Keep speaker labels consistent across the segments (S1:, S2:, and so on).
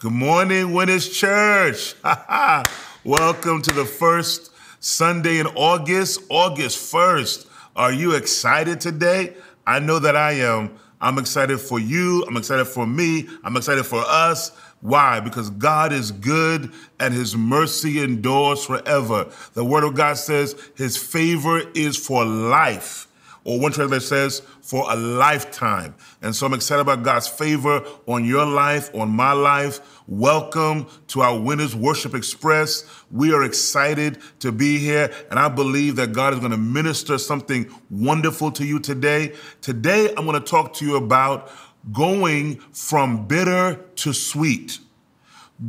S1: Good morning, Winners Church. Welcome to the first Sunday in August, August 1st. Are you excited today? I know that I am. I'm excited for you. I'm excited for me. I'm excited for us. Why? Because God is good and his mercy endures forever. The word of God says his favor is for life or one translation says for a lifetime. And so I'm excited about God's favor on your life, on my life. Welcome to our Winners Worship Express. We are excited to be here, and I believe that God is going to minister something wonderful to you today. Today, I'm going to talk to you about going from bitter to sweet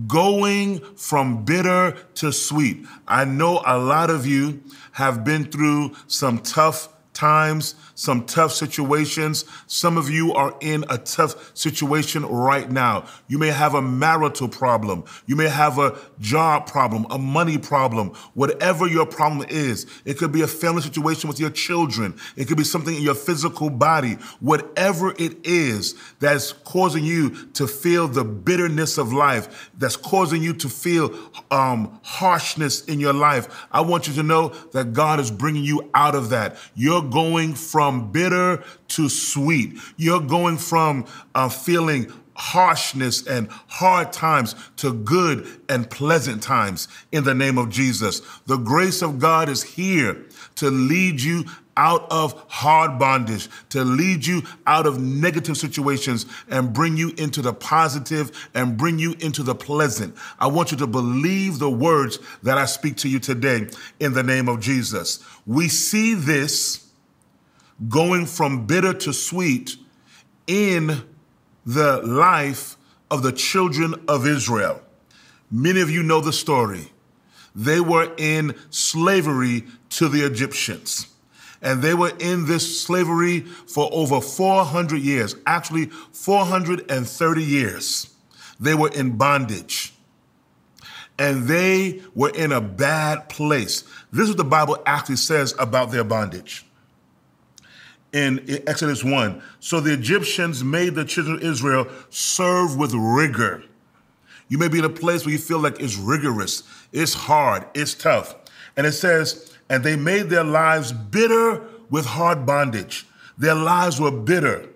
S1: going from bitter to sweet. I know a lot of you have been through some tough times, some tough situations. Some of you are in a tough situation right now. You may have a marital problem. You may have a job problem, a money problem, whatever your problem is. It could be a family situation with your children. It could be something in your physical body. Whatever it is that's causing you to feel the bitterness of life, that's causing you to feel um, harshness in your life. I want you to know that God is bringing you out of that. You're going from bitter to sweet. You're going from uh, feeling harshness and hard times to good and pleasant times in the name of Jesus. The grace of God is here to lead you out of hard bondage, to lead you out of negative situations and bring you into the positive and bring you into the pleasant. I want you to believe the words that I speak to you today in the name of Jesus. We see this going from bitter to sweet in the life of the children of Israel. Many of you know the story. They were in slavery to the Egyptians. And they were in this slavery for over 400 years, actually 430 years. They were in bondage. And they were in a bad place. This is what the Bible actually says about their bondage in Exodus 1. So the Egyptians made the children of Israel serve with rigor. You may be in a place where you feel like it's rigorous, it's hard, it's tough. And it says, and they made their lives bitter with hard bondage. Their lives were bitter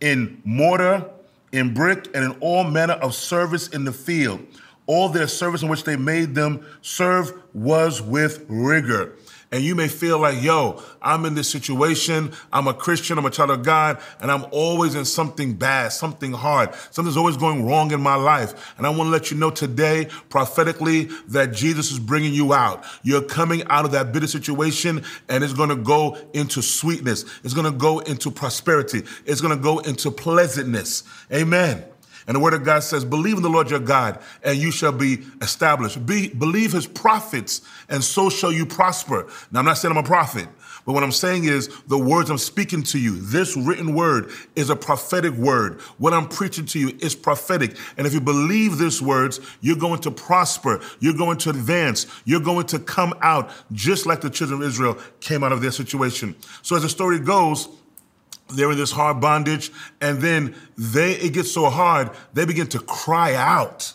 S1: in mortar, in brick, and in all manner of service in the field. All their service in which they made them serve was with rigor. And you may feel like, yo, I'm in this situation. I'm a Christian. I'm a child of God. And I'm always in something bad, something hard. Something's always going wrong in my life. And I want to let you know today, prophetically, that Jesus is bringing you out. You're coming out of that bitter situation and it's going to go into sweetness. It's going to go into prosperity. It's going to go into pleasantness. Amen. And the word of God says, believe in the Lord your God and you shall be established. Be, believe his prophets and so shall you prosper. Now, I'm not saying I'm a prophet, but what I'm saying is the words I'm speaking to you, this written word is a prophetic word. What I'm preaching to you is prophetic. And if you believe these words, you're going to prosper. You're going to advance. You're going to come out just like the children of Israel came out of their situation. So as the story goes, they're in this hard bondage, and then they it gets so hard, they begin to cry out.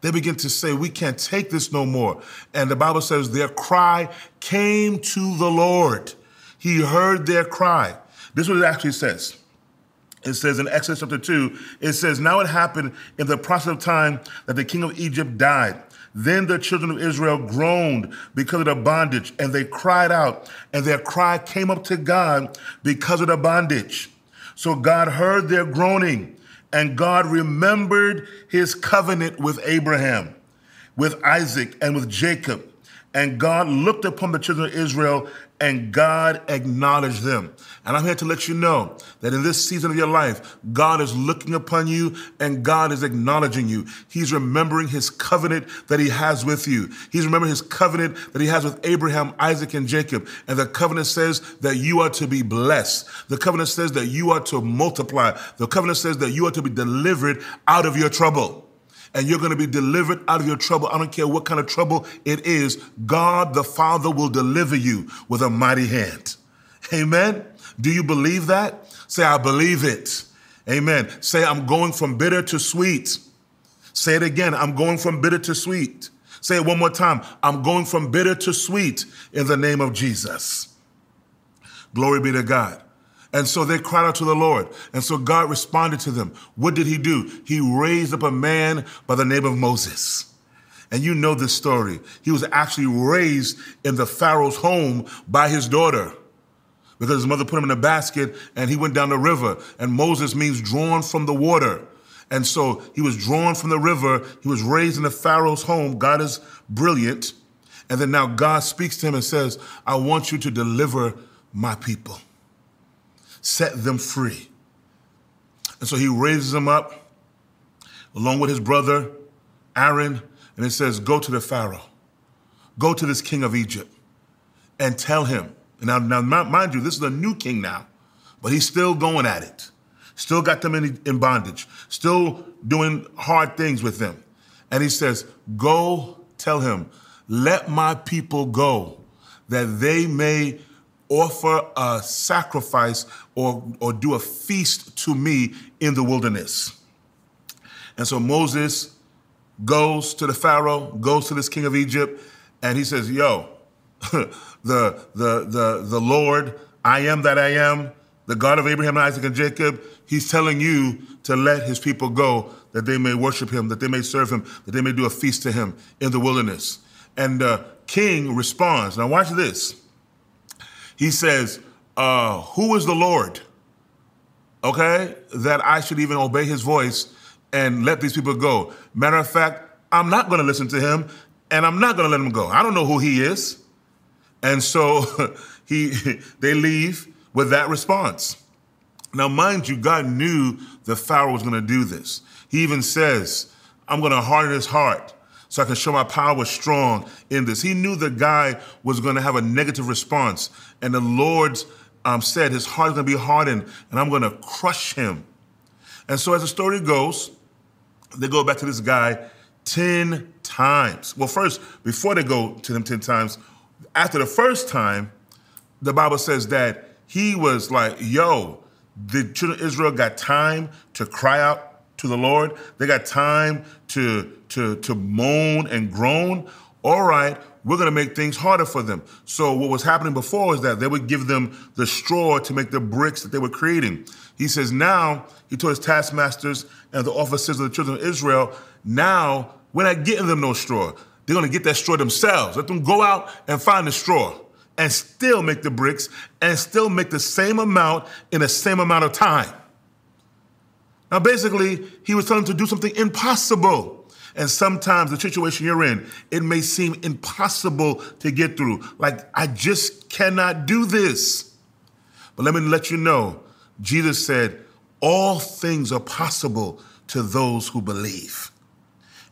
S1: They begin to say, We can't take this no more. And the Bible says their cry came to the Lord. He heard their cry. This is what it actually says. It says in Exodus chapter 2, it says, Now it happened in the process of time that the king of Egypt died. Then the children of Israel groaned because of the bondage, and they cried out, and their cry came up to God because of the bondage. So God heard their groaning, and God remembered his covenant with Abraham, with Isaac, and with Jacob. And God looked upon the children of Israel and God acknowledged them. And I'm here to let you know that in this season of your life, God is looking upon you and God is acknowledging you. He's remembering his covenant that he has with you. He's remembering his covenant that he has with Abraham, Isaac, and Jacob. And the covenant says that you are to be blessed. The covenant says that you are to multiply. The covenant says that you are to be delivered out of your trouble and you're going to be delivered out of your trouble. I don't care what kind of trouble it is. God the Father will deliver you with a mighty hand. Amen. Do you believe that? Say, I believe it. Amen. Say, I'm going from bitter to sweet. Say it again. I'm going from bitter to sweet. Say it one more time. I'm going from bitter to sweet in the name of Jesus. Glory be to God. And so they cried out to the Lord. And so God responded to them. What did he do? He raised up a man by the name of Moses. And you know this story. He was actually raised in the Pharaoh's home by his daughter because his mother put him in a basket and he went down the river. And Moses means drawn from the water. And so he was drawn from the river. He was raised in the Pharaoh's home. God is brilliant. And then now God speaks to him and says, I want you to deliver my people, set them free. And so he raises them up along with his brother Aaron. And it says, Go to the Pharaoh, go to this king of Egypt and tell him. Now, now mind you, this is a new king now, but he's still going at it. Still got them in, in bondage, still doing hard things with them. And he says, Go tell him, let my people go, that they may offer a sacrifice or, or do a feast to me in the wilderness. And so Moses goes to the Pharaoh, goes to this king of Egypt, and he says, Yo, the, the, the, the Lord, I am that I am, the God of Abraham, Isaac, and Jacob, he's telling you to let his people go that they may worship him, that they may serve him, that they may do a feast to him in the wilderness. And the king responds. Now, watch this. He says, uh, Who is the Lord? Okay, that I should even obey his voice and let these people go. Matter of fact, I'm not going to listen to him and I'm not going to let him go. I don't know who he is. And so he they leave with that response. Now, mind you, God knew the Pharaoh was going to do this. He even says, I'm going to harden his heart so I can show my power strong in this. He knew the guy was going to have a negative response. And the Lord um, said his heart is going to be hardened and I'm going to crush him. And so, as the story goes, they go back to this guy 10 times. Well, first, before they go to him 10 times, after the first time, the Bible says that he was like, yo, the children of Israel got time to cry out to the Lord. They got time to, to, to moan and groan. All right, we're going to make things harder for them. So what was happening before is that they would give them the straw to make the bricks that they were creating. He says now, he told his taskmasters and the officers of the children of Israel, now we're not getting them no straw. They're going to get that straw themselves. Let them go out and find the straw and still make the bricks and still make the same amount in the same amount of time. Now, basically, he was telling them to do something impossible. And sometimes the situation you're in, it may seem impossible to get through. Like, I just cannot do this. But let me let you know, Jesus said, all things are possible to those who believe.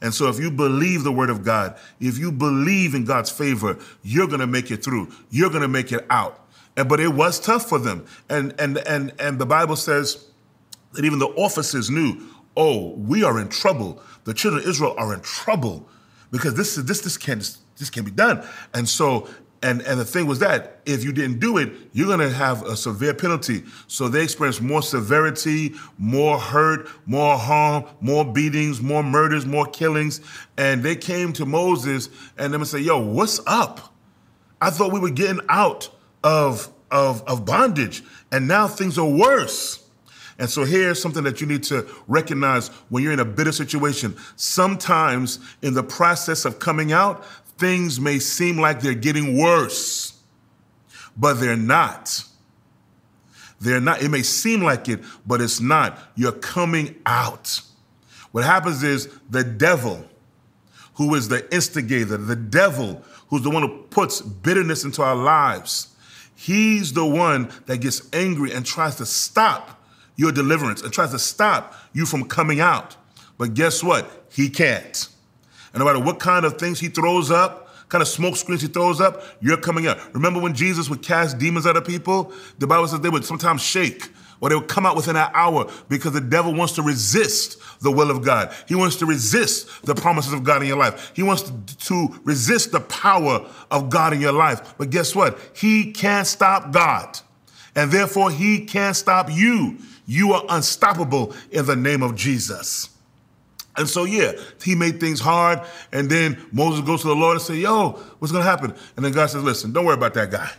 S1: And so if you believe the word of God, if you believe in God's favor, you're going to make it through. You're going to make it out. And, but it was tough for them. And, and, and, and the Bible says that even the officers knew, oh, we are in trouble. The children of Israel are in trouble because this this this can't this can't be done. And so and and the thing was that if you didn't do it, you're going to have a severe penalty. So they experienced more severity, more hurt, more harm, more beatings, more murders, more killings. And they came to Moses and them and say, "Yo, what's up? I thought we were getting out of of of bondage, and now things are worse." And so here's something that you need to recognize when you're in a bitter situation. Sometimes in the process of coming out, things may seem like they're getting worse, but they're not. They're not. It may seem like it, but it's not. You're coming out. What happens is the devil, who is the instigator, the devil, who's the one who puts bitterness into our lives, he's the one that gets angry and tries to stop your deliverance and tries to stop you from coming out. But guess what? He can't. And no matter what kind of things he throws up, kind of smoke screens he throws up, you're coming out. Remember when Jesus would cast demons out of people? The Bible says they would sometimes shake or they would come out within an hour because the devil wants to resist the will of God. He wants to resist the promises of God in your life. He wants to resist the power of God in your life. But guess what? He can't stop God. And therefore, he can't stop you. You are unstoppable in the name of Jesus. And so, yeah, he made things hard. And then Moses goes to the Lord and say, yo, what's going to happen? And then God says, listen, don't worry about that guy.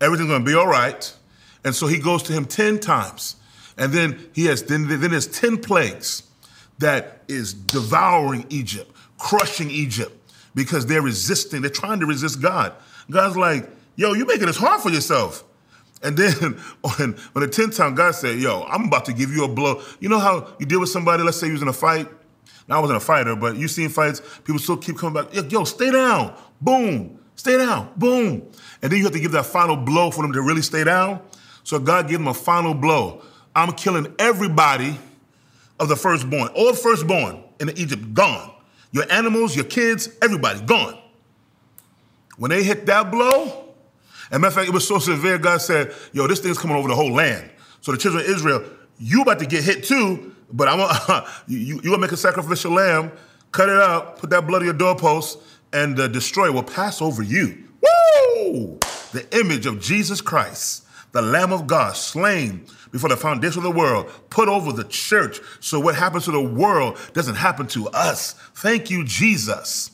S1: Everything's going to be all right. And so he goes to him 10 times. And then he has, then, then there's 10 plagues that is devouring Egypt, crushing Egypt because they're resisting. They're trying to resist God. God's like, yo, you're making this hard for yourself. And then on the 10th time, God said, yo, I'm about to give you a blow. You know how you deal with somebody, let's say you was in a fight, now, I wasn't a fighter, but you seen fights, people still keep coming back. Yo, stay down. Boom. Stay down. Boom. And then you have to give that final blow for them to really stay down. So God gave them a final blow. I'm killing everybody of the firstborn. All firstborn in Egypt, gone. Your animals, your kids, everybody, gone. When they hit that blow, and matter of fact, it was so severe, God said, yo, this thing's coming over the whole land. So the children of Israel, you about to get hit too, but I'm gonna, you, you gonna make a sacrificial lamb, cut it up, put that blood on your doorpost, and the destroyer will pass over you. Woo! The image of Jesus Christ, the Lamb of God, slain before the foundation of the world, put over the church. So what happens to the world doesn't happen to us. Thank you, Jesus.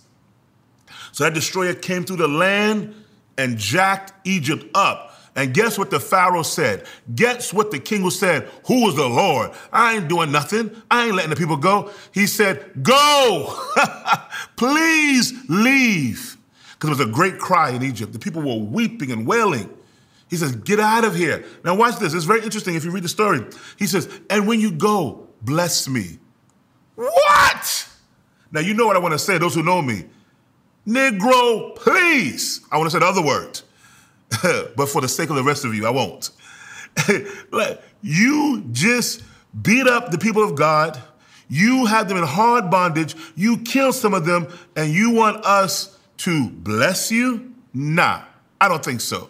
S1: So that destroyer came through the land and jacked Egypt up and guess what the Pharaoh said? Guess what the king said? Who was the Lord? I ain't doing nothing. I ain't letting the people go. He said, Go! Please leave. Because it was a great cry in Egypt. The people were weeping and wailing. He says, Get out of here. Now, watch this. It's very interesting if you read the story. He says, And when you go, bless me. What? Now, you know what I want to say, those who know me. Negro, please. I want to say the other word. but for the sake of the rest of you, I won't. you just beat up the people of God. You had them in hard bondage. You killed some of them, and you want us to bless you? Nah, I don't think so.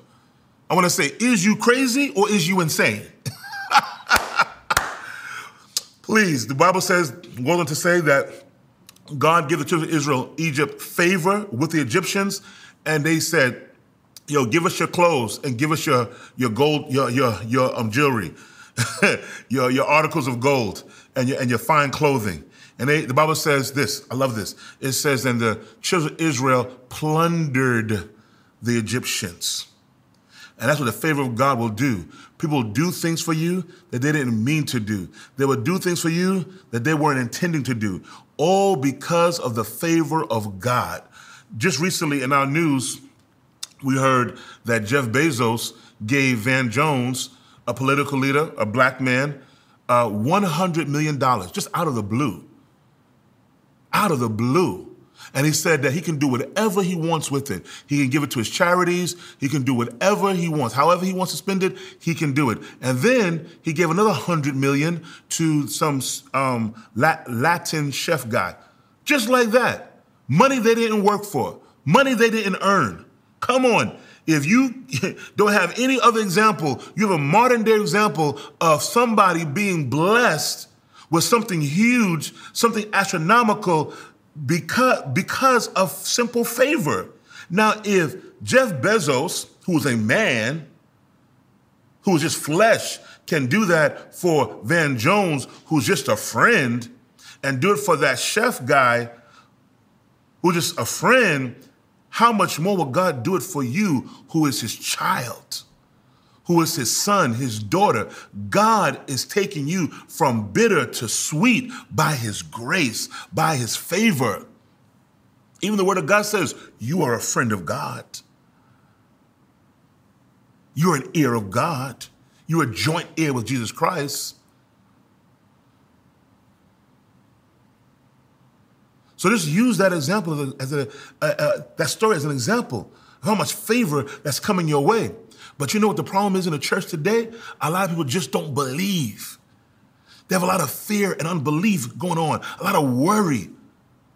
S1: I want to say, is you crazy or is you insane? Please, the Bible says, goes to say that God gave the children of Israel, Egypt, favor with the Egyptians, and they said, yo, give us your clothes and give us your your gold, your your your um, jewelry, your your articles of gold and your and your fine clothing. And they, the Bible says this. I love this. It says, "And the children of Israel plundered the Egyptians." And that's what the favor of God will do. People will do things for you that they didn't mean to do. They will do things for you that they weren't intending to do, all because of the favor of God. Just recently in our news, we heard that Jeff Bezos gave Van Jones, a political leader, a black man, uh, $100 million just out of the blue. Out of the blue. And he said that he can do whatever he wants with it. He can give it to his charities. He can do whatever he wants. However he wants to spend it, he can do it. And then he gave another 100 million to some um, Latin chef guy. Just like that. Money they didn't work for. Money they didn't earn. Come on. If you don't have any other example, you have a modern day example of somebody being blessed with something huge, something astronomical because, because of simple favor. Now, if Jeff Bezos, who is a man, who is just flesh, can do that for Van Jones, who's just a friend, and do it for that chef guy who's just a friend, how much more will God do it for you, who is his child, who is his son, his daughter? God is taking you from bitter to sweet by his grace, by his favor. Even the word of God says, You are a friend of God. You're an heir of God. You're a joint heir with Jesus Christ. So just use that example as a, a, a, that story as an example of how much favor that's coming your way. But you know what the problem is in the church today? A lot of people just don't believe. They have a lot of fear and unbelief going on, a lot of worry.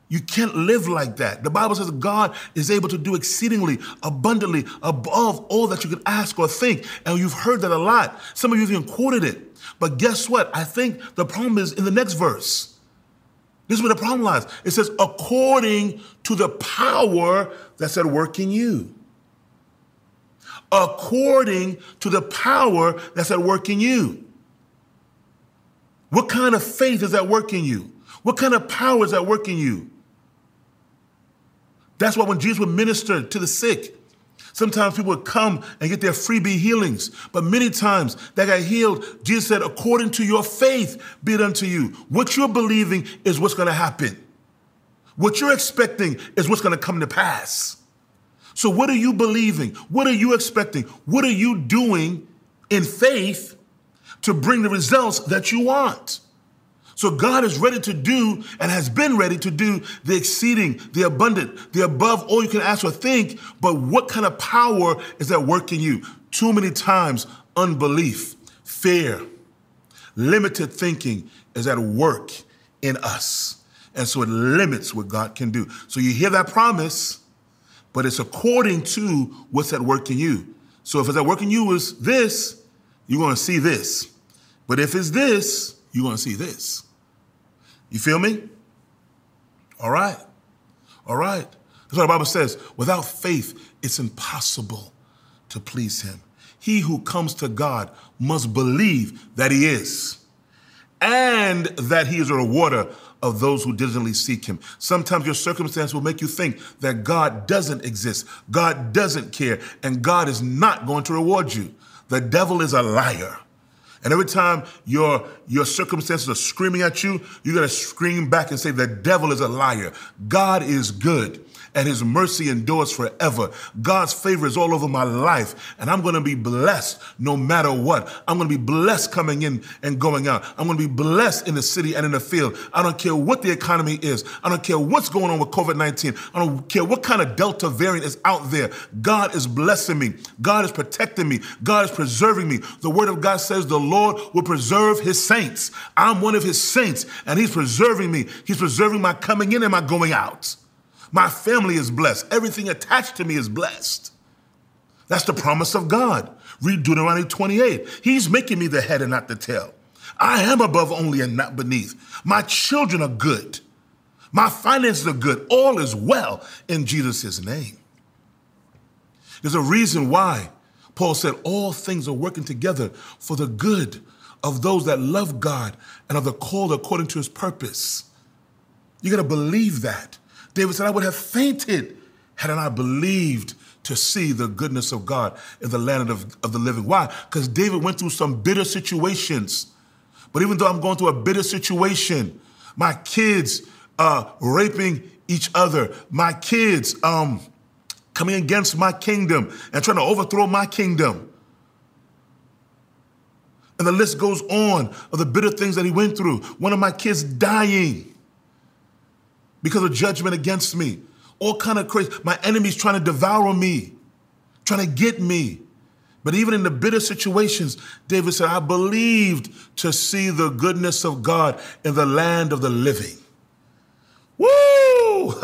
S1: You can't live like that. The Bible says God is able to do exceedingly abundantly above all that you could ask or think. And you've heard that a lot. Some of you even quoted it. But guess what? I think the problem is in the next verse. This is where the problem lies. It says, according to the power that's at work in you. According to the power that's at work in you. What kind of faith is at work in you? What kind of power is at work in you? That's why when Jesus would minister to the sick, sometimes people would come and get their freebie healings. But many times they got healed, Jesus said, according to your faith, be it unto you. What you're believing is what's going to happen. What you're expecting is what's going to come to pass. So, what are you believing? What are you expecting? What are you doing in faith to bring the results that you want? So God is ready to do and has been ready to do the exceeding, the abundant, the above all you can ask or think. But what kind of power is at work in you? Too many times, unbelief, fear, limited thinking is at work in us. And so it limits what God can do. So you hear that promise, but it's according to what's at work in you. So if it's at work in you is this, you're going to see this. But if it's this, you're going to see this. You feel me? All right. All right. That's what the Bible says. Without faith, it's impossible to please him. He who comes to God must believe that he is and that he is a rewarder of those who diligently seek him. Sometimes your circumstance will make you think that God doesn't exist, God doesn't care, and God is not going to reward you. The devil is a liar. And every time your, your circumstances are screaming at you, you got to scream back and say, The devil is a liar. God is good and his mercy endures forever. God's favor is all over my life, and I'm going to be blessed no matter what. I'm going to be blessed coming in and going out. I'm going to be blessed in the city and in the field. I don't care what the economy is. I don't care what's going on with COVID 19. I don't care what kind of Delta variant is out there. God is blessing me. God is protecting me. God is preserving me. The word of God says the Lord will preserve his saints. I'm one of his saints, and he's preserving me. He's preserving my coming in and my going out. My family is blessed. Everything attached to me is blessed. That's the promise of God. Read Deuteronomy 28. He's making me the head and not the tail. I am above only and not beneath. My children are good. My finances are good. All is well in Jesus' name. There's a reason why Paul said all things are working together for the good of those that love God and are the called according to his purpose. You got to believe that. David said, I would have fainted had I not believed to see the goodness of God in the land of, of the living. Why? Because David went through some bitter situations. But even though I'm going through a bitter situation, my kids uh, raping each other, my kids um, coming against my kingdom and trying to overthrow my kingdom. And the list goes on of the bitter things that he went through. One of my kids dying because of judgment against me. All kind of crazy. My enemies trying to devour me, trying to get me. But even in the bitter situations, David said, I believed to see the goodness of God in the land of the living. Woo!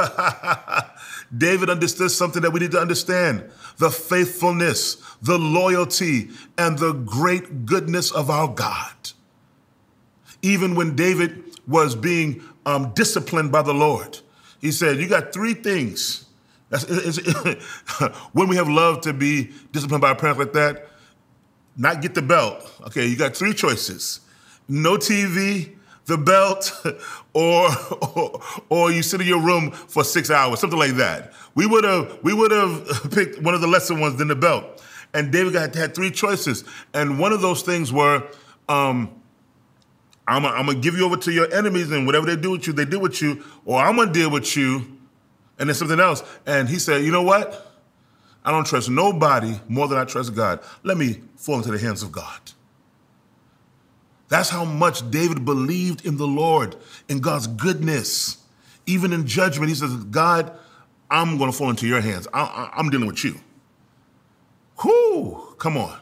S1: David understood something that we need to understand the faithfulness, the loyalty, and the great goodness of our God. Even when David was being um, disciplined by the Lord. He said, You got three things. It's, it's, when we have love to be disciplined by a parent like that, not get the belt. Okay, you got three choices no TV, the belt, or, or, or you sit in your room for six hours, something like that. We would have we would have picked one of the lesser ones than the belt. And David got had three choices, and one of those things were um, I'm gonna give you over to your enemies, and whatever they do with you, they do with you, or I'm gonna deal with you, and then something else. And he said, You know what? I don't trust nobody more than I trust God. Let me fall into the hands of God. That's how much David believed in the Lord, in God's goodness. Even in judgment, he says, God, I'm going to fall into your hands. I, am dealing with you. Whoo, come on.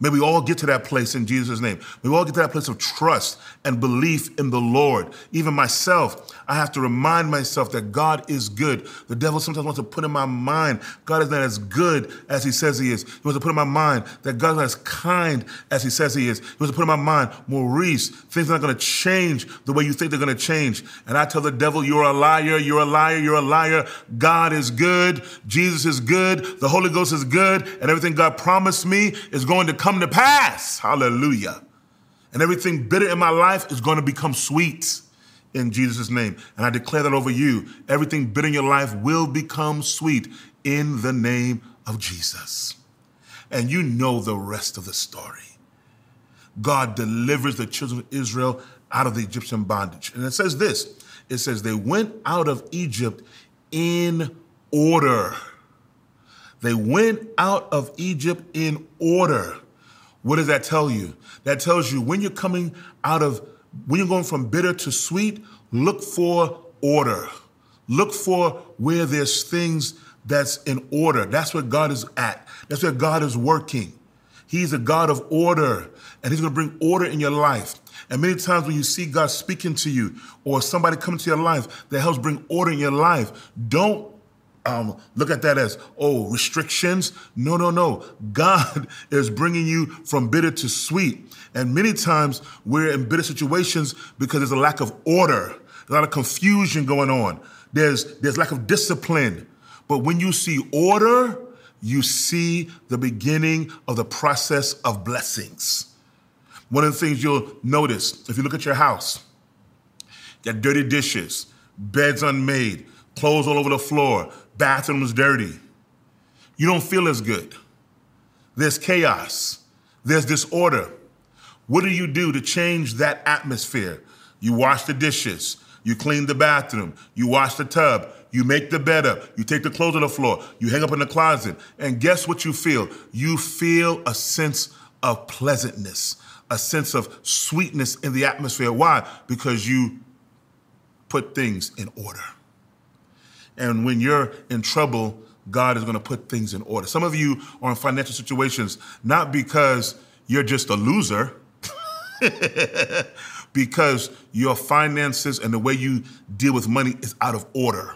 S1: May we all get to that place in Jesus' name. May we all get to that place of trust and belief in the Lord. Even myself, I have to remind myself that God is good. The devil sometimes wants to put in my mind God is not as good as he says he is. He wants to put in my mind that God is not as kind as he says he is. He wants to put in my mind, Maurice, things are not going to change the way you think they're going to change. And I tell the devil, you're a liar, you're a liar, you're a liar. God is good. Jesus is good. The Holy Ghost is good. And everything God promised me is going to come come to pass. Hallelujah. And everything bitter in my life is going to become sweet in Jesus' name. And I declare that over you. Everything bitter in your life will become sweet in the name of Jesus. And you know the rest of the story. God delivers the children of Israel out of the Egyptian bondage. And it says this it says, they went out of Egypt in order. They went out of Egypt in order. What does that tell you? That tells you when you're coming out of, when you're going from bitter to sweet, look for order. Look for where there's things that's in order. That's where God is at. That's where God is working. He's a God of order, and He's going to bring order in your life. And many times when you see God speaking to you or somebody coming to your life that helps bring order in your life, don't um, look at that as, oh, restrictions. No, no, no. God is bringing you from bitter to sweet. And many times we're in bitter situations because there's a lack of order, a lot of confusion going on, there's, there's lack of discipline. But when you see order, you see the beginning of the process of blessings. One of the things you'll notice if you look at your house, you got dirty dishes, beds unmade, clothes all over the floor, bathroom's dirty. You don't feel as good. There's chaos, there's disorder. What do you do to change that atmosphere? You wash the dishes, you clean the bathroom, you wash the tub, you make the bed up, you take the clothes on the floor, you hang up in the closet, and guess what you feel? You feel a sense of pleasantness, a sense of sweetness in the atmosphere. Why? Because you put things in order. And when you're in trouble, God is going to put things in order. Some of you are in financial situations not because you're just a loser, because your finances and the way you deal with money is out of order.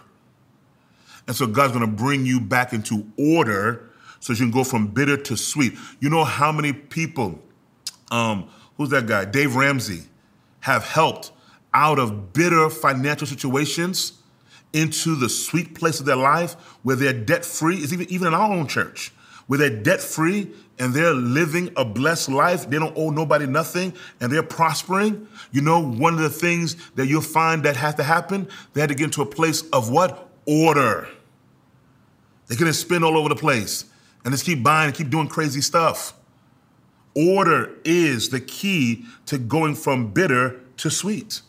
S1: And so God's going to bring you back into order so you can go from bitter to sweet. You know how many people um, who's that guy? Dave Ramsey, have helped out of bitter financial situations into the sweet place of their life where they're debt free. It's even, even in our own church, where they're debt free and they're living a blessed life. They don't owe nobody nothing and they're prospering. You know, one of the things that you'll find that has to happen, they had to get into a place of what? Order. They couldn't spend all over the place and just keep buying and keep doing crazy stuff. Order is the key to going from bitter to sweet.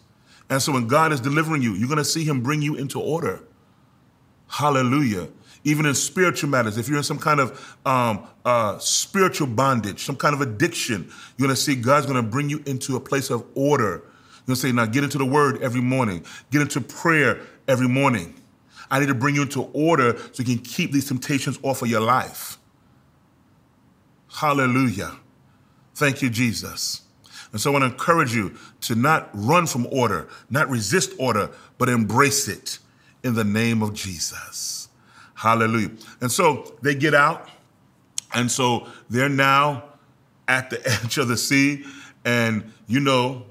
S1: And so when God is delivering you, you're going to see him bring you into order. Hallelujah. Even in spiritual matters, if you're in some kind of um, uh, spiritual bondage, some kind of addiction, you're going to see God's going to bring you into a place of order. You're going to say, now get into the word every morning, get into prayer every morning. I need to bring you into order so you can keep these temptations off of your life. Hallelujah. Thank you, Jesus. And so I want to encourage you to not run from order, not resist order, but embrace it in the name of Jesus. Hallelujah. And so they get out, and so they're now at the edge of the sea, and you know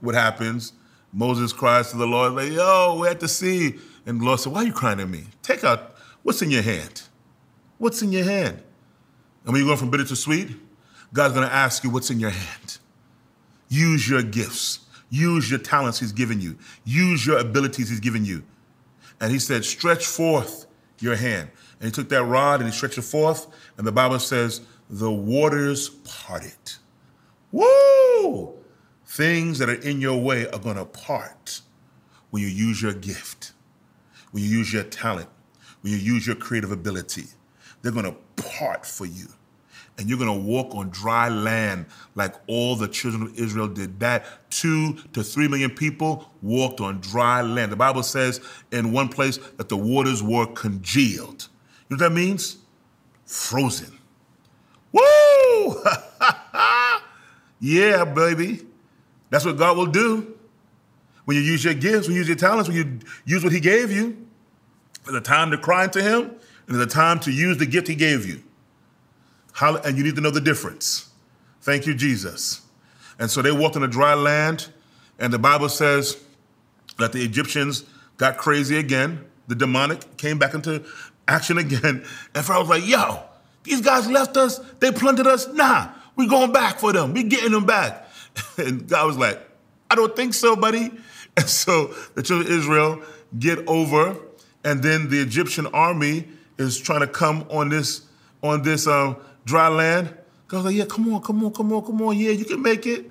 S1: what happens. Moses cries to the Lord, like, yo, we're at the sea. And the Lord said, Why are you crying at me? Take out what's in your hand. What's in your hand? And when you're going from bitter to sweet, God's going to ask you what's in your hand. Use your gifts. Use your talents He's given you. Use your abilities He's given you. And He said, Stretch forth your hand. And He took that rod and He stretched it forth. And the Bible says, The waters parted. Woo! Things that are in your way are going to part when you use your gift when you use your talent, when you use your creative ability. They're going to part for you. And you're going to walk on dry land like all the children of Israel did. That two to three million people walked on dry land. The Bible says in one place that the waters were congealed. You know what that means? Frozen. Woo! yeah, baby. That's what God will do. When you use your gifts, when you use your talents, when you use what He gave you, there's a time to cry to him, and there's a time to use the gift he gave you. And you need to know the difference. Thank you, Jesus. And so they walked on a dry land, and the Bible says that the Egyptians got crazy again. The demonic came back into action again. And Pharaoh was like, yo, these guys left us, they plundered us. Nah, we going back for them. We getting them back. And God was like, I don't think so, buddy. And so the children of Israel get over, and then the Egyptian army is trying to come on this on this um, dry land. God's like, yeah, come on, come on, come on, come on, yeah, you can make it.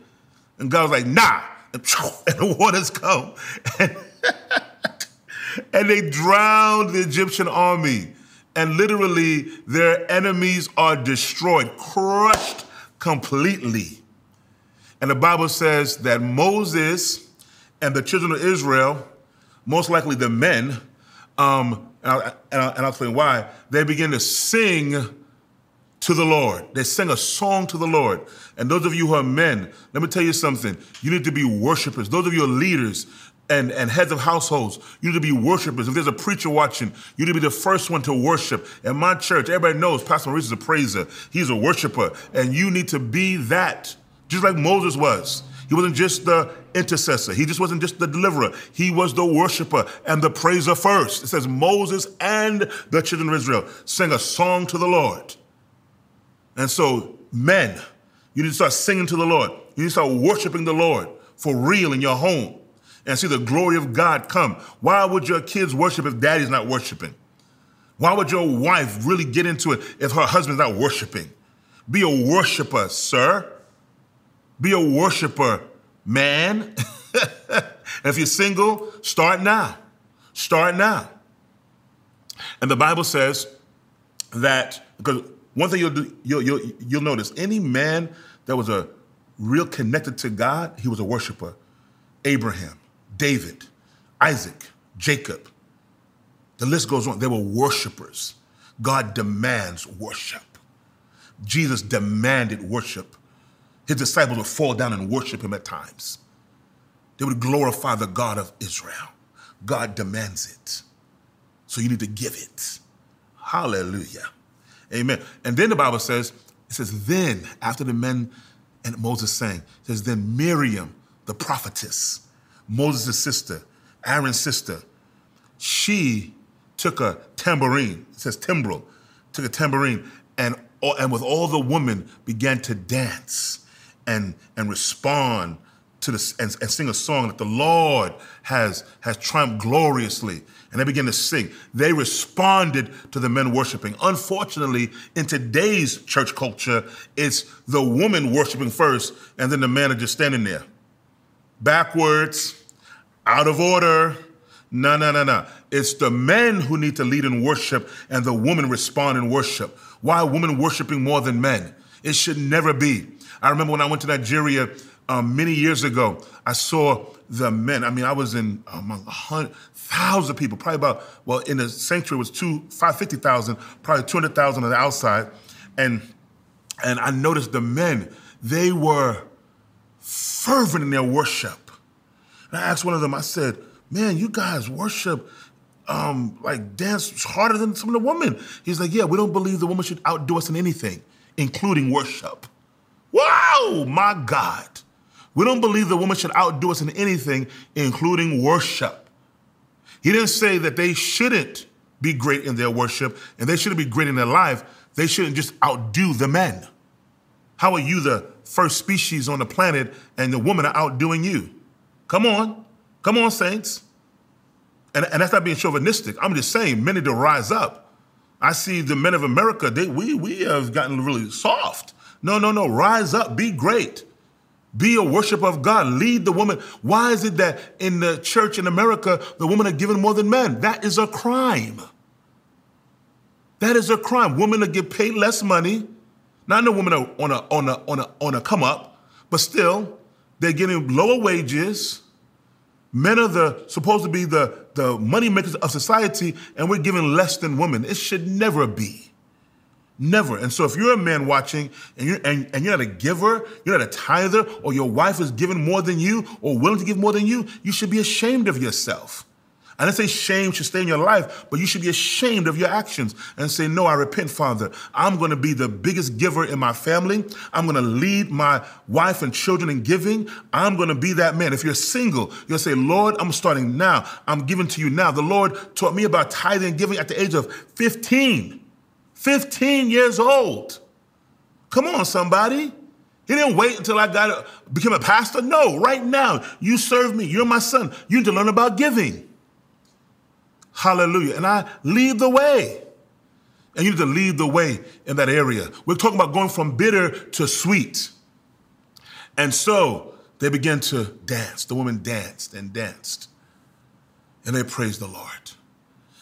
S1: And God was like, nah, and, and the waters come, and, and they drowned the Egyptian army, and literally their enemies are destroyed, crushed completely. And the Bible says that Moses and the children of Israel, most likely the men, um, and, I'll, and, I'll, and I'll explain why, they begin to sing to the Lord. They sing a song to the Lord. And those of you who are men, let me tell you something. You need to be worshipers. Those of you are leaders, and, and heads of households, you need to be worshipers. If there's a preacher watching, you need to be the first one to worship. In my church, everybody knows Pastor Maurice is a praiser. He's a worshiper. And you need to be that just like Moses was. He wasn't just the intercessor. He just wasn't just the deliverer. He was the worshiper and the praiser first. It says Moses and the children of Israel sang a song to the Lord. And so, men, you need to start singing to the Lord. You need to start worshiping the Lord for real in your home and see the glory of God come. Why would your kids worship if daddy's not worshiping? Why would your wife really get into it if her husband's not worshiping? Be a worshiper, sir. Be a worshiper, man. if you're single, start now. Start now. And the Bible says that because one thing you'll do, you'll, you'll, you'll notice any man that was a real connected to God, he was a worshiper. Abraham, David, Isaac, Jacob. The list goes on. They were worshipers. God demands worship. Jesus demanded worship. His disciples would fall down and worship him at times. They would glorify the God of Israel. God demands it. So you need to give it. Hallelujah. Amen. And then the Bible says, it says, then after the men and Moses sang, it says, then Miriam, the prophetess, Moses' sister, Aaron's sister, she took a tambourine, it says timbrel, took a tambourine, and, and with all the women began to dance and, and respond to this and, and sing a song that the Lord has, has triumphed gloriously. And they began to sing. They responded to the men worshiping. Unfortunately, in today's church culture, it's the woman worshiping first, and then the men are just standing there. Backwards, out of order. No, no, no, no. It's the men who need to lead in worship and the women respond in worship. Why women worshiping more than men? It should never be. I remember when I went to Nigeria um, many years ago, I saw the men. I mean, I was in among a hundred thousand people, probably about, well, in the sanctuary was two, 550,000, probably 200,000 on the outside. And, and I noticed the men, they were fervent in their worship. And I asked one of them, I said, man, you guys worship um, like dance harder than some of the women. He's like, yeah, we don't believe the woman should outdo us in anything, including worship. Wow, my God. We don't believe the woman should outdo us in anything, including worship. He didn't say that they shouldn't be great in their worship and they shouldn't be great in their life. They shouldn't just outdo the men. How are you the first species on the planet and the women are outdoing you? Come on. Come on, saints. And, and that's not being chauvinistic. I'm just saying, men need to rise up. I see the men of America, they, we, we have gotten really soft. No, no, no. Rise up. Be great. Be a worshiper of God. Lead the woman. Why is it that in the church in America, the women are given more than men? That is a crime. That is a crime. Women are get paid less money. Not the women are on a on a on a on a come up, but still they're getting lower wages. Men are the supposed to be the the money makers of society, and we're giving less than women. It should never be. Never. And so if you're a man watching and you're, and, and, you're not a giver, you're not a tither, or your wife is giving more than you or willing to give more than you, you should be ashamed of yourself. I didn't say shame should stay in your life, but you should be ashamed of your actions and say, No, I repent, Father. I'm going to be the biggest giver in my family. I'm going to lead my wife and children in giving. I'm going to be that man. If you're single, you'll say, Lord, I'm starting now. I'm giving to you now. The Lord taught me about tithing and giving at the age of 15. 15 years old. Come on, somebody. He didn't wait until I got a, became a pastor. No, right now, you serve me. You're my son. You need to learn about giving. Hallelujah. And I lead the way. And you need to lead the way in that area. We're talking about going from bitter to sweet. And so they began to dance. The woman danced and danced. And they praised the Lord.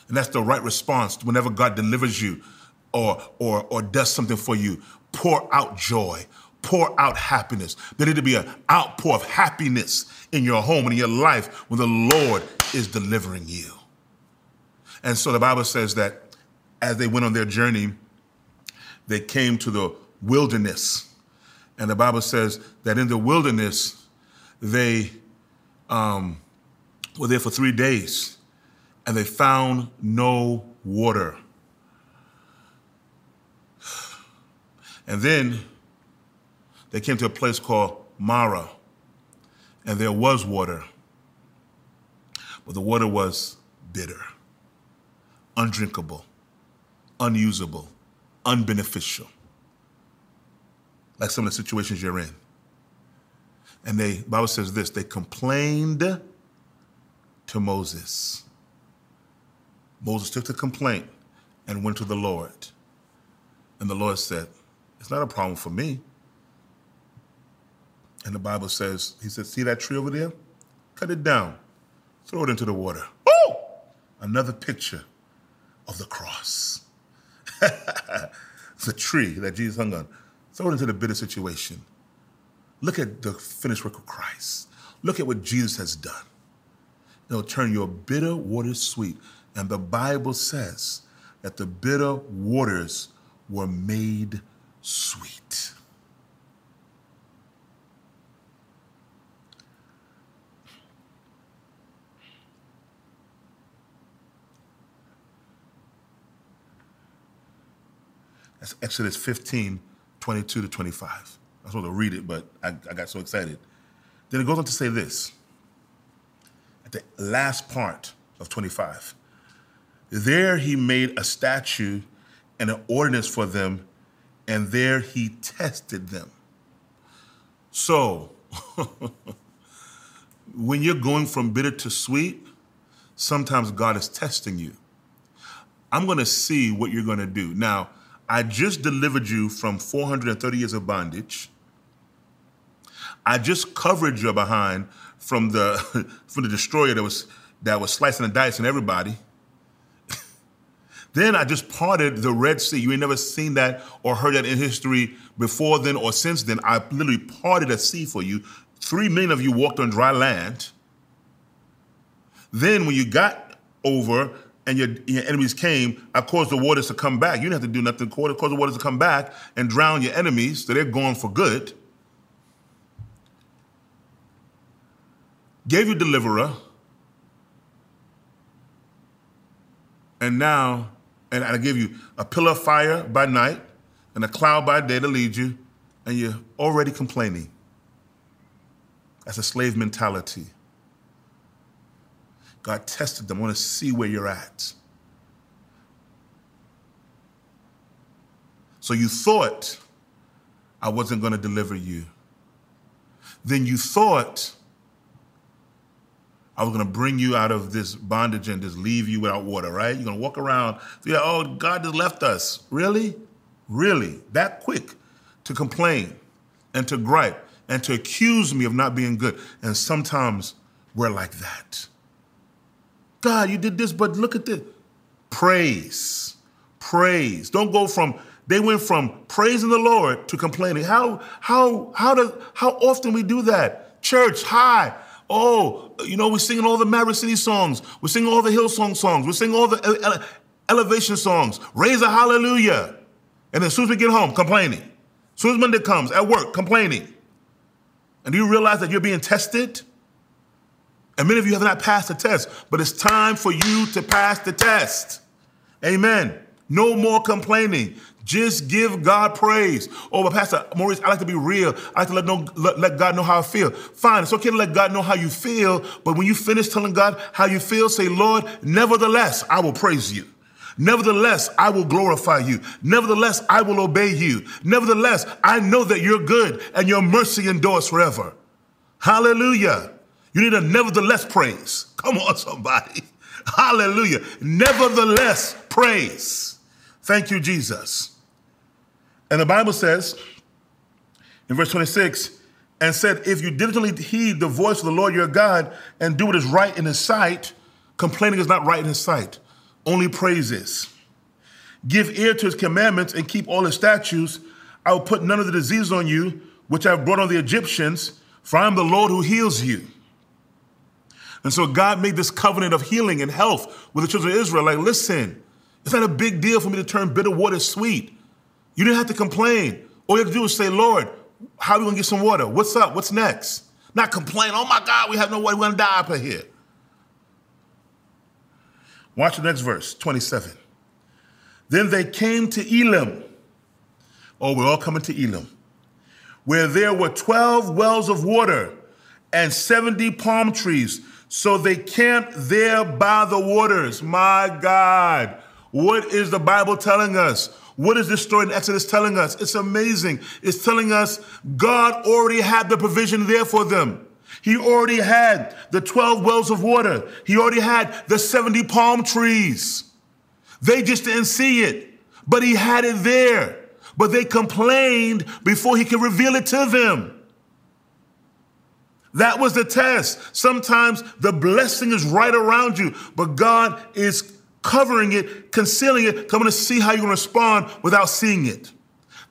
S1: And that's the right response whenever God delivers you or, or, or does something for you. Pour out joy, pour out happiness. There need to be an outpour of happiness in your home and in your life when the Lord is delivering you. And so the Bible says that as they went on their journey, they came to the wilderness. And the Bible says that in the wilderness, they um, were there for three days and they found no water. And then they came to a place called Marah, and there was water, but the water was bitter, undrinkable, unusable, unbeneficial, like some of the situations you're in. And they, the Bible says this, they complained to Moses. Moses took the complaint and went to the Lord. And the Lord said, It's not a problem for me. And the Bible says, He said, See that tree over there? Cut it down, throw it into the water. Oh! Another picture of the cross. a tree that Jesus hung on. Throw it into the bitter situation. Look at the finished work of Christ. Look at what Jesus has done. It'll turn your bitter waters sweet. And the Bible says that the bitter waters were made sweet. That's Exodus 15, 22 to 25. I was supposed to read it, but I, I got so excited. Then it goes on to say this at the last part of 25. There he made a statue and an ordinance for them, and there he tested them. So, when you're going from bitter to sweet, sometimes God is testing you. I'm going to see what you're going to do. Now, I just delivered you from 430 years of bondage. I just covered your behind from the from the destroyer that was that was slicing and dicing everybody. Then I just parted the Red Sea. You ain't never seen that or heard that in history before then or since then. I literally parted a sea for you. Three million of you walked on dry land. Then when you got over, and your, your, enemies came, I caused the waters to come back. You didn't have to do nothing. To cause the waters to come back and drown your enemies, so they're gone for good. Gave you deliverer. And now, and I give you a pillar of fire by night and a cloud by day to lead you, and you're already complaining. That's a slave mentality. God tested them. I want to see where you're at. So you thought I wasn't going to deliver you. Then you thought I was going to bring you out of this bondage and just leave you without water, right? You're going to walk around, feel like, oh, God just left us. Really? Really? That quick to complain and to gripe and to accuse me of not being good. And sometimes we're like that. God, you did this, but look at this. Praise. Praise. Don't go from they went from praising the Lord to complaining. How how how does how often we do that? Church, hi. Oh, you know, we're singing all the Maverick City songs. We're singing all the Hillsong songs. We're singing all the ele- ele- elevation songs. Raise a hallelujah. And then as soon as we get home, complaining. As soon as Monday comes, at work, complaining. And do you realize that you're being tested? And many of you have not passed the test, but it's time for you to pass the test. Amen. No more complaining. Just give God praise. Oh, but Pastor Maurice, I like to be real. I like to let, know, let, let, God know how I feel. Fine, it's okay to let God know how you feel, but when you finish telling God how you feel, say, Lord, nevertheless, I will praise you. Nevertheless, I will glorify you. Nevertheless, I will obey you. Nevertheless, I know that you're good and your mercy endures forever. Hallelujah. You need a nevertheless praise. Come on, somebody. Hallelujah. Nevertheless, praise. Thank you, Jesus. And the Bible says in verse 26, and said, If you diligently heed the voice of the Lord your God and do what is right in his sight, complaining is not right in his sight, only praises. Give ear to his commandments and keep all his statutes. I will put none of the diseases on you, which I have brought on the Egyptians, for I am the Lord who heals you. And so God made this covenant of healing and health with the children of Israel. Like, listen, it's not a big deal for me to turn bitter water sweet. You didn't have to complain. All you have to do is say, Lord, how are we gonna get some water? What's up? What's next? Not complain, oh my God, we have no water, we're gonna die up here. Watch the next verse, 27. Then they came to Elim. Oh, we're all coming to Elim, where there were 12 wells of water and 70 palm trees. So they camped there by the waters. My God. What is the Bible telling us? What is this story in Exodus telling us? It's amazing. It's telling us God already had the provision there for them. He already had the 12 wells of water. He already had the 70 palm trees. They just didn't see it, but he had it there. But they complained before he could reveal it to them. That was the test. Sometimes the blessing is right around you, but God is covering it, concealing it, coming to see how you're going to respond without seeing it.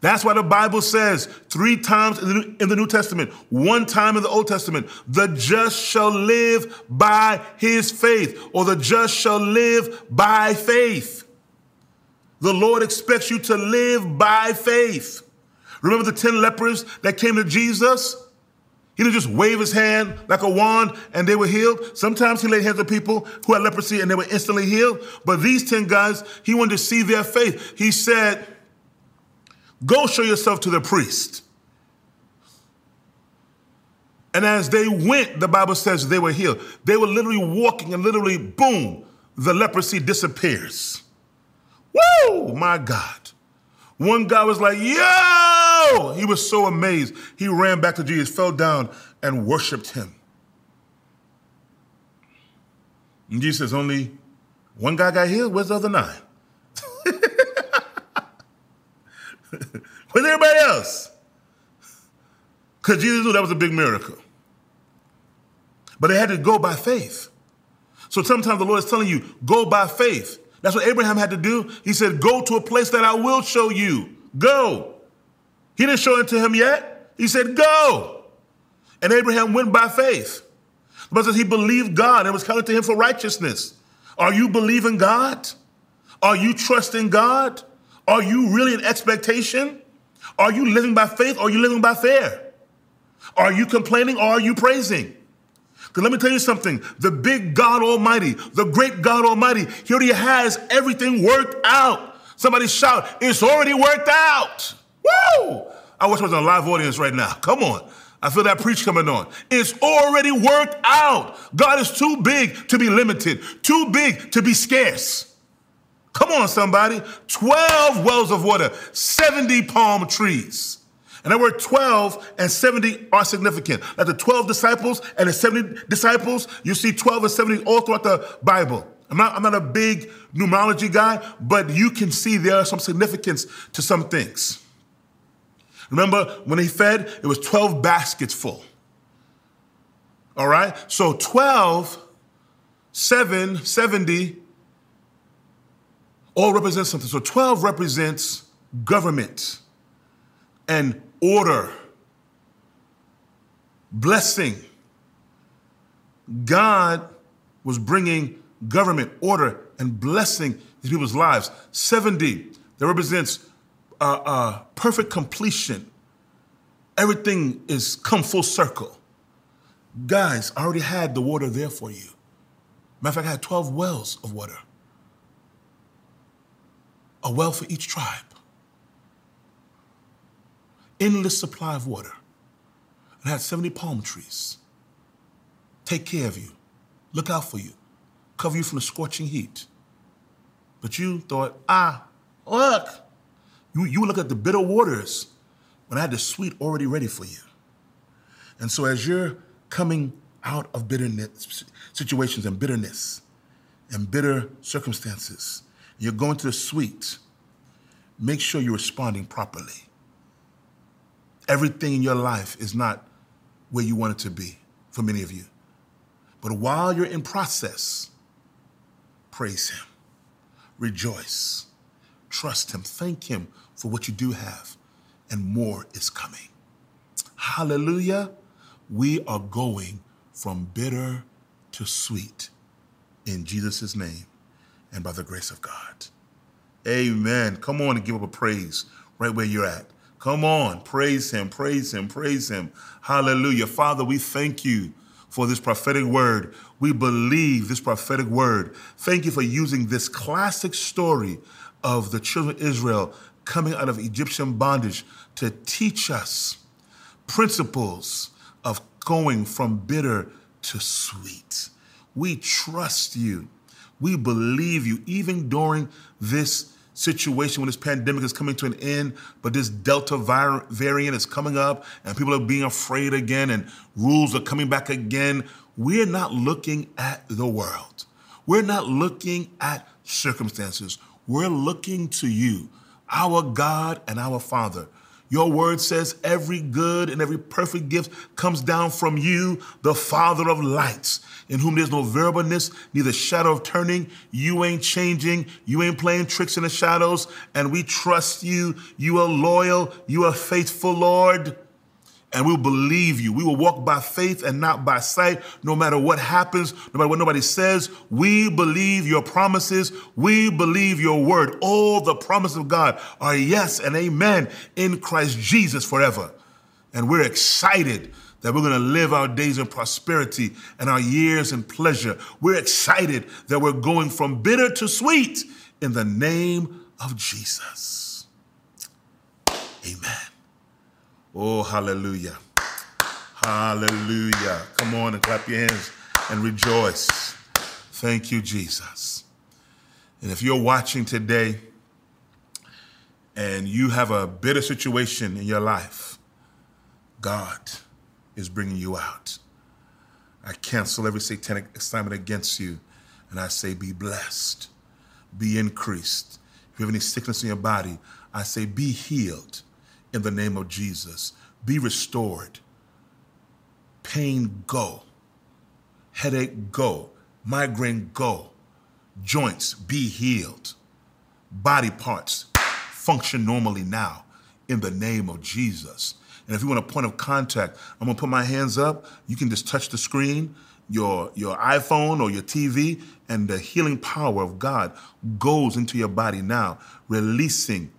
S1: That's why the Bible says three times in the, New, in the, New, Testament, one time in the Old Testament, the just shall live by his faith, or the just shall live by faith. The Lord expects you to live by faith. Remember the 10 lepers that came to Jesus? He didn't just wave his hand like a wand and they were healed. Sometimes he laid hands on people who had leprosy and they were instantly healed. But these 10 guys, he wanted to see their faith. He said, Go show yourself to the priest. And as they went, the Bible says they were healed. They were literally walking and literally, boom, the leprosy disappears. Woo, my God. One guy was like, yo! He was so amazed. He ran back to Jesus, fell down, and worshiped him. And Jesus says, only one guy got healed. Where's the other nine? Where's everybody else? Because Jesus knew that was a big miracle. But they had to go by faith. So sometimes the Lord is telling you, go by faith. That's what Abraham had to do. He said, Go to a place that I will show you. Go. He didn't show it to him yet. He said, Go. And Abraham went by faith. But says he believed God and was counted to him for righteousness. Are you believing God? Are you trusting God? Are you really in expectation? Are you living by faith or are you living by fear? Are you complaining or are you praising? Because let me tell you something the big God Almighty, the great God Almighty, He already has everything worked out. Somebody shout, It's already worked out. Woo! I wish I was in a live audience right now. Come on. I feel that preach coming on. It's already worked out. God is too big to be limited, too big to be scarce. Come on, somebody. 12 wells of water, 70 palm trees. And that word 12 and 70 are significant. Like the 12 disciples and the 70 disciples, you see 12 and 70 all throughout the Bible. I'm not, I'm not a big numerology guy, but you can see there are some significance to some things. Remember when he fed, it was 12 baskets full. All right? So 12, 7, 70 all represents something. So 12 represents government and order, blessing. God was bringing government, order, and blessing these people's lives. 70, that represents uh, uh, perfect completion. Everything is come full circle. Guys, I already had the water there for you. Matter of fact, I had 12 wells of water. A well for each tribe endless supply of water and had 70 palm trees. Take care of you, look out for you, cover you from the scorching heat. But you thought, ah, look, you, you look at the bitter waters when I had the sweet already ready for you. And so as you're coming out of bitterness, situations and bitterness and bitter circumstances, you're going to the sweet, make sure you're responding properly. Everything in your life is not where you want it to be for many of you. But while you're in process, praise Him, rejoice, trust Him, thank Him for what you do have, and more is coming. Hallelujah. We are going from bitter to sweet in Jesus' name and by the grace of God. Amen. Come on and give up a praise right where you're at. Come on, praise him, praise him, praise him. Hallelujah. Father, we thank you for this prophetic word. We believe this prophetic word. Thank you for using this classic story of the children of Israel coming out of Egyptian bondage to teach us principles of going from bitter to sweet. We trust you. We believe you, even during this situation when this pandemic is coming to an end, but this Delta variant is coming up and people are being afraid again and rules are coming back again. We're not looking at the world. We're not looking at circumstances. We're looking to you, our God and our Father your word says every good and every perfect gift comes down from you, the Father of lights, in whom there's no variableness, neither shadow of turning. You ain't changing. You ain't playing tricks in the shadows. And we trust you. You are loyal. You are faithful, Lord and we'll believe you. We will walk by faith and not by sight, no matter what happens, no matter what nobody says. We believe your promises. We believe your word. All the promises of God are yes and amen in Christ Jesus forever. And we're excited that we're going to live our days in prosperity and our years in pleasure. We're excited that we're going from bitter to sweet in the name of Jesus. Amen. Oh, hallelujah. Hallelujah. Come on and clap your hands and rejoice. Thank you, Jesus. And if you're watching today and you have a bitter situation in your life, God is bringing you out. I cancel every satanic assignment against you and I say, be blessed, be increased. If you have any sickness in your body, I say, be healed in the name of Jesus. Be restored. Pain, go. Headache, go. Migraine, go. Joints, be healed. Body parts, function normally now in the name of Jesus. And if you want a point of contact, I'm gonna put my hands up. You can just touch the screen, your, your iPhone or your TV, and the healing power of God goes into your body now, releasing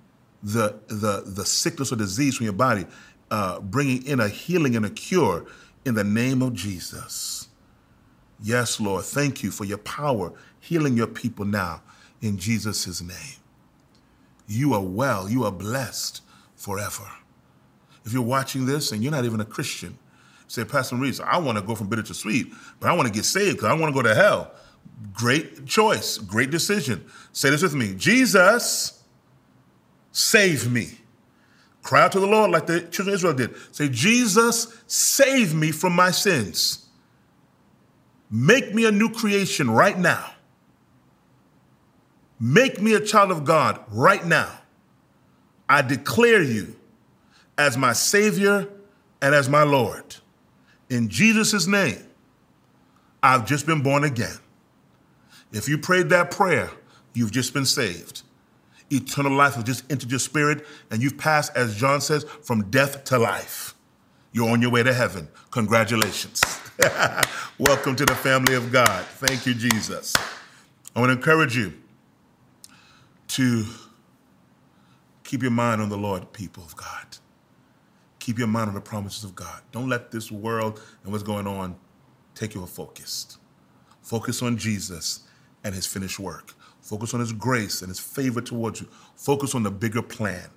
S1: the, the, the sickness or disease from your body, uh, bringing in a healing and a cure in the name of Jesus. Yes, Lord, thank you for your power healing your people now in Jesus' name. You are well, you are blessed forever. If you're watching this and you're not even a Christian, say, Pastor Reese, I want to go from bitter to sweet, but I want to get saved because I want to go to hell. Great choice, great decision. Say this with me Jesus save me. Cry out to the Lord like the children of Israel did. Say, Jesus, save me from my sins. Make me a new creation right now. Make me a child of God right now. I declare you as my Savior and as my Lord. In Jesus' name, I've just been born again. If you prayed that prayer, you've just been saved eternal life has just entered your spirit, and you've passed, as John says, from death to life. You're on your way to heaven. Congratulations. Welcome to the family of God. Thank you, Jesus. I want to encourage you to keep your mind on the Lord, people of God. Keep your mind on the promises of God. Don't let this world and what's going on take you off focused. Focus on Jesus and his finished work. Focus on his grace and his favor towards you. Focus on the bigger plan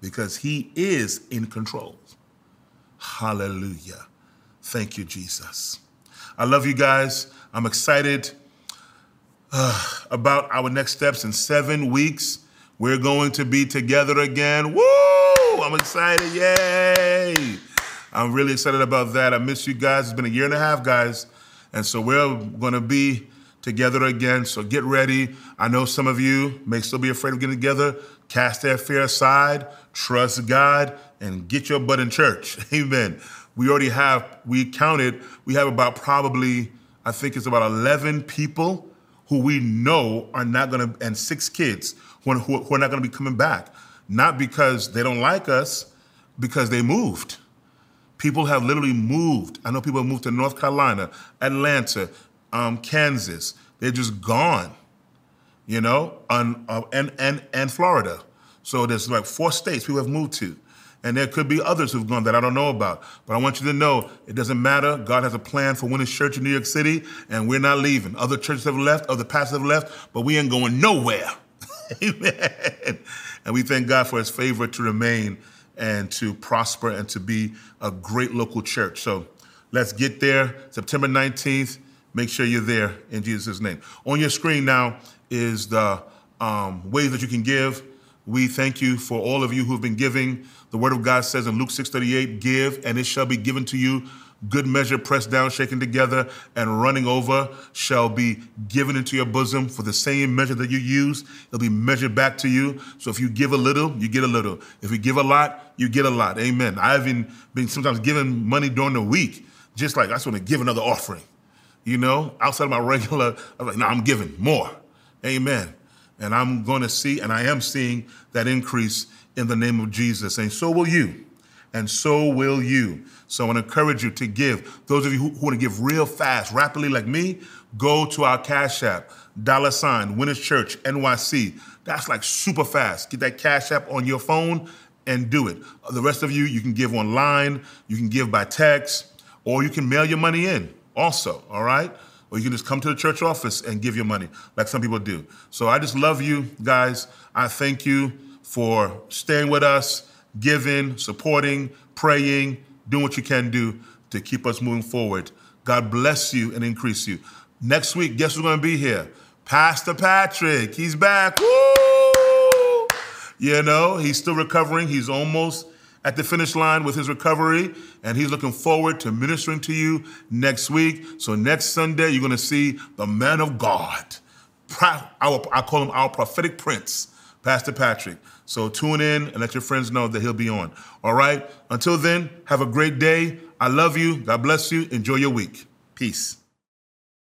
S1: because he is in control. Hallelujah. Thank you, Jesus. I love you guys. I'm excited uh, about our next steps in seven weeks. We're going to be together again. Woo! I'm excited. Yay! I'm really excited about that. I miss you guys. It's been a year and a half, guys. And so we're going to be together again. So get ready. I know some of you may still be afraid of getting together. Cast that fear aside, trust God, and get your butt in church. Amen. We already have, we counted, we have about probably, I think it's about 11 people who we know are not to, and six kids who, who are not to be coming back. Not because they don't like us, because they moved. People have literally moved. I know people have moved to North Carolina, Atlanta, um, Kansas. They're just gone, you know, uh, and, and, and Florida. So there's like four states people have moved to. And there could be others who've gone that I don't know about. But I want you to know it doesn't matter. God has a plan for Winners Church in New York City, and we're not leaving. Other churches have left, other pastors have left, but we ain't going nowhere. Amen. And we thank God for his favor to remain and to prosper and to be a great local church. So let's get there. September 19th. Make sure you're there in Jesus' name. On your screen now is the um, ways that you can give. We thank you for all of you who've been giving. The word of God says in Luke 6:38, give and it shall be given to you. Good measure, pressed down, shaken together, and running over shall be given into your bosom. For the same measure that you use, it'll be measured back to you. So if you give a little, you get a little. If you give a lot, you get a lot. Amen. I've even been sometimes giving money during the week, just like I just want to give another offering. You know, outside of my regular, I'm like, no, I'm giving more. Amen. And I'm going to see, and I am seeing that increase in the name of Jesus. And so will you. And so will you. So I want to encourage you to give. Those of you who, who want to give real fast, rapidly like me, go to our Cash App, dollar sign, Winners Church, NYC. That's like super fast. Get that Cash App on your phone and do it. The rest of you, you can give online, you can give by text, or you can mail your money in also, all right? Or you can just come to the church office and give your money, like some people do. So I just love you guys. I thank you for staying with us, giving, supporting, praying, doing what you can do to keep us moving forward. God bless you and increase you. Next week, guess who's going to be here? Pastor Patrick. He's back. Woo! You know, he's still recovering. He's almost at the finish line with his recovery, and he's looking forward to ministering to you next week. So next Sunday, you're going to see the man of God. I call him our prophetic prince, Pastor Patrick. So tune in and let your friends know that he'll be on. All right? Until then, have a great day. I love you. God bless you. Enjoy your week. Peace.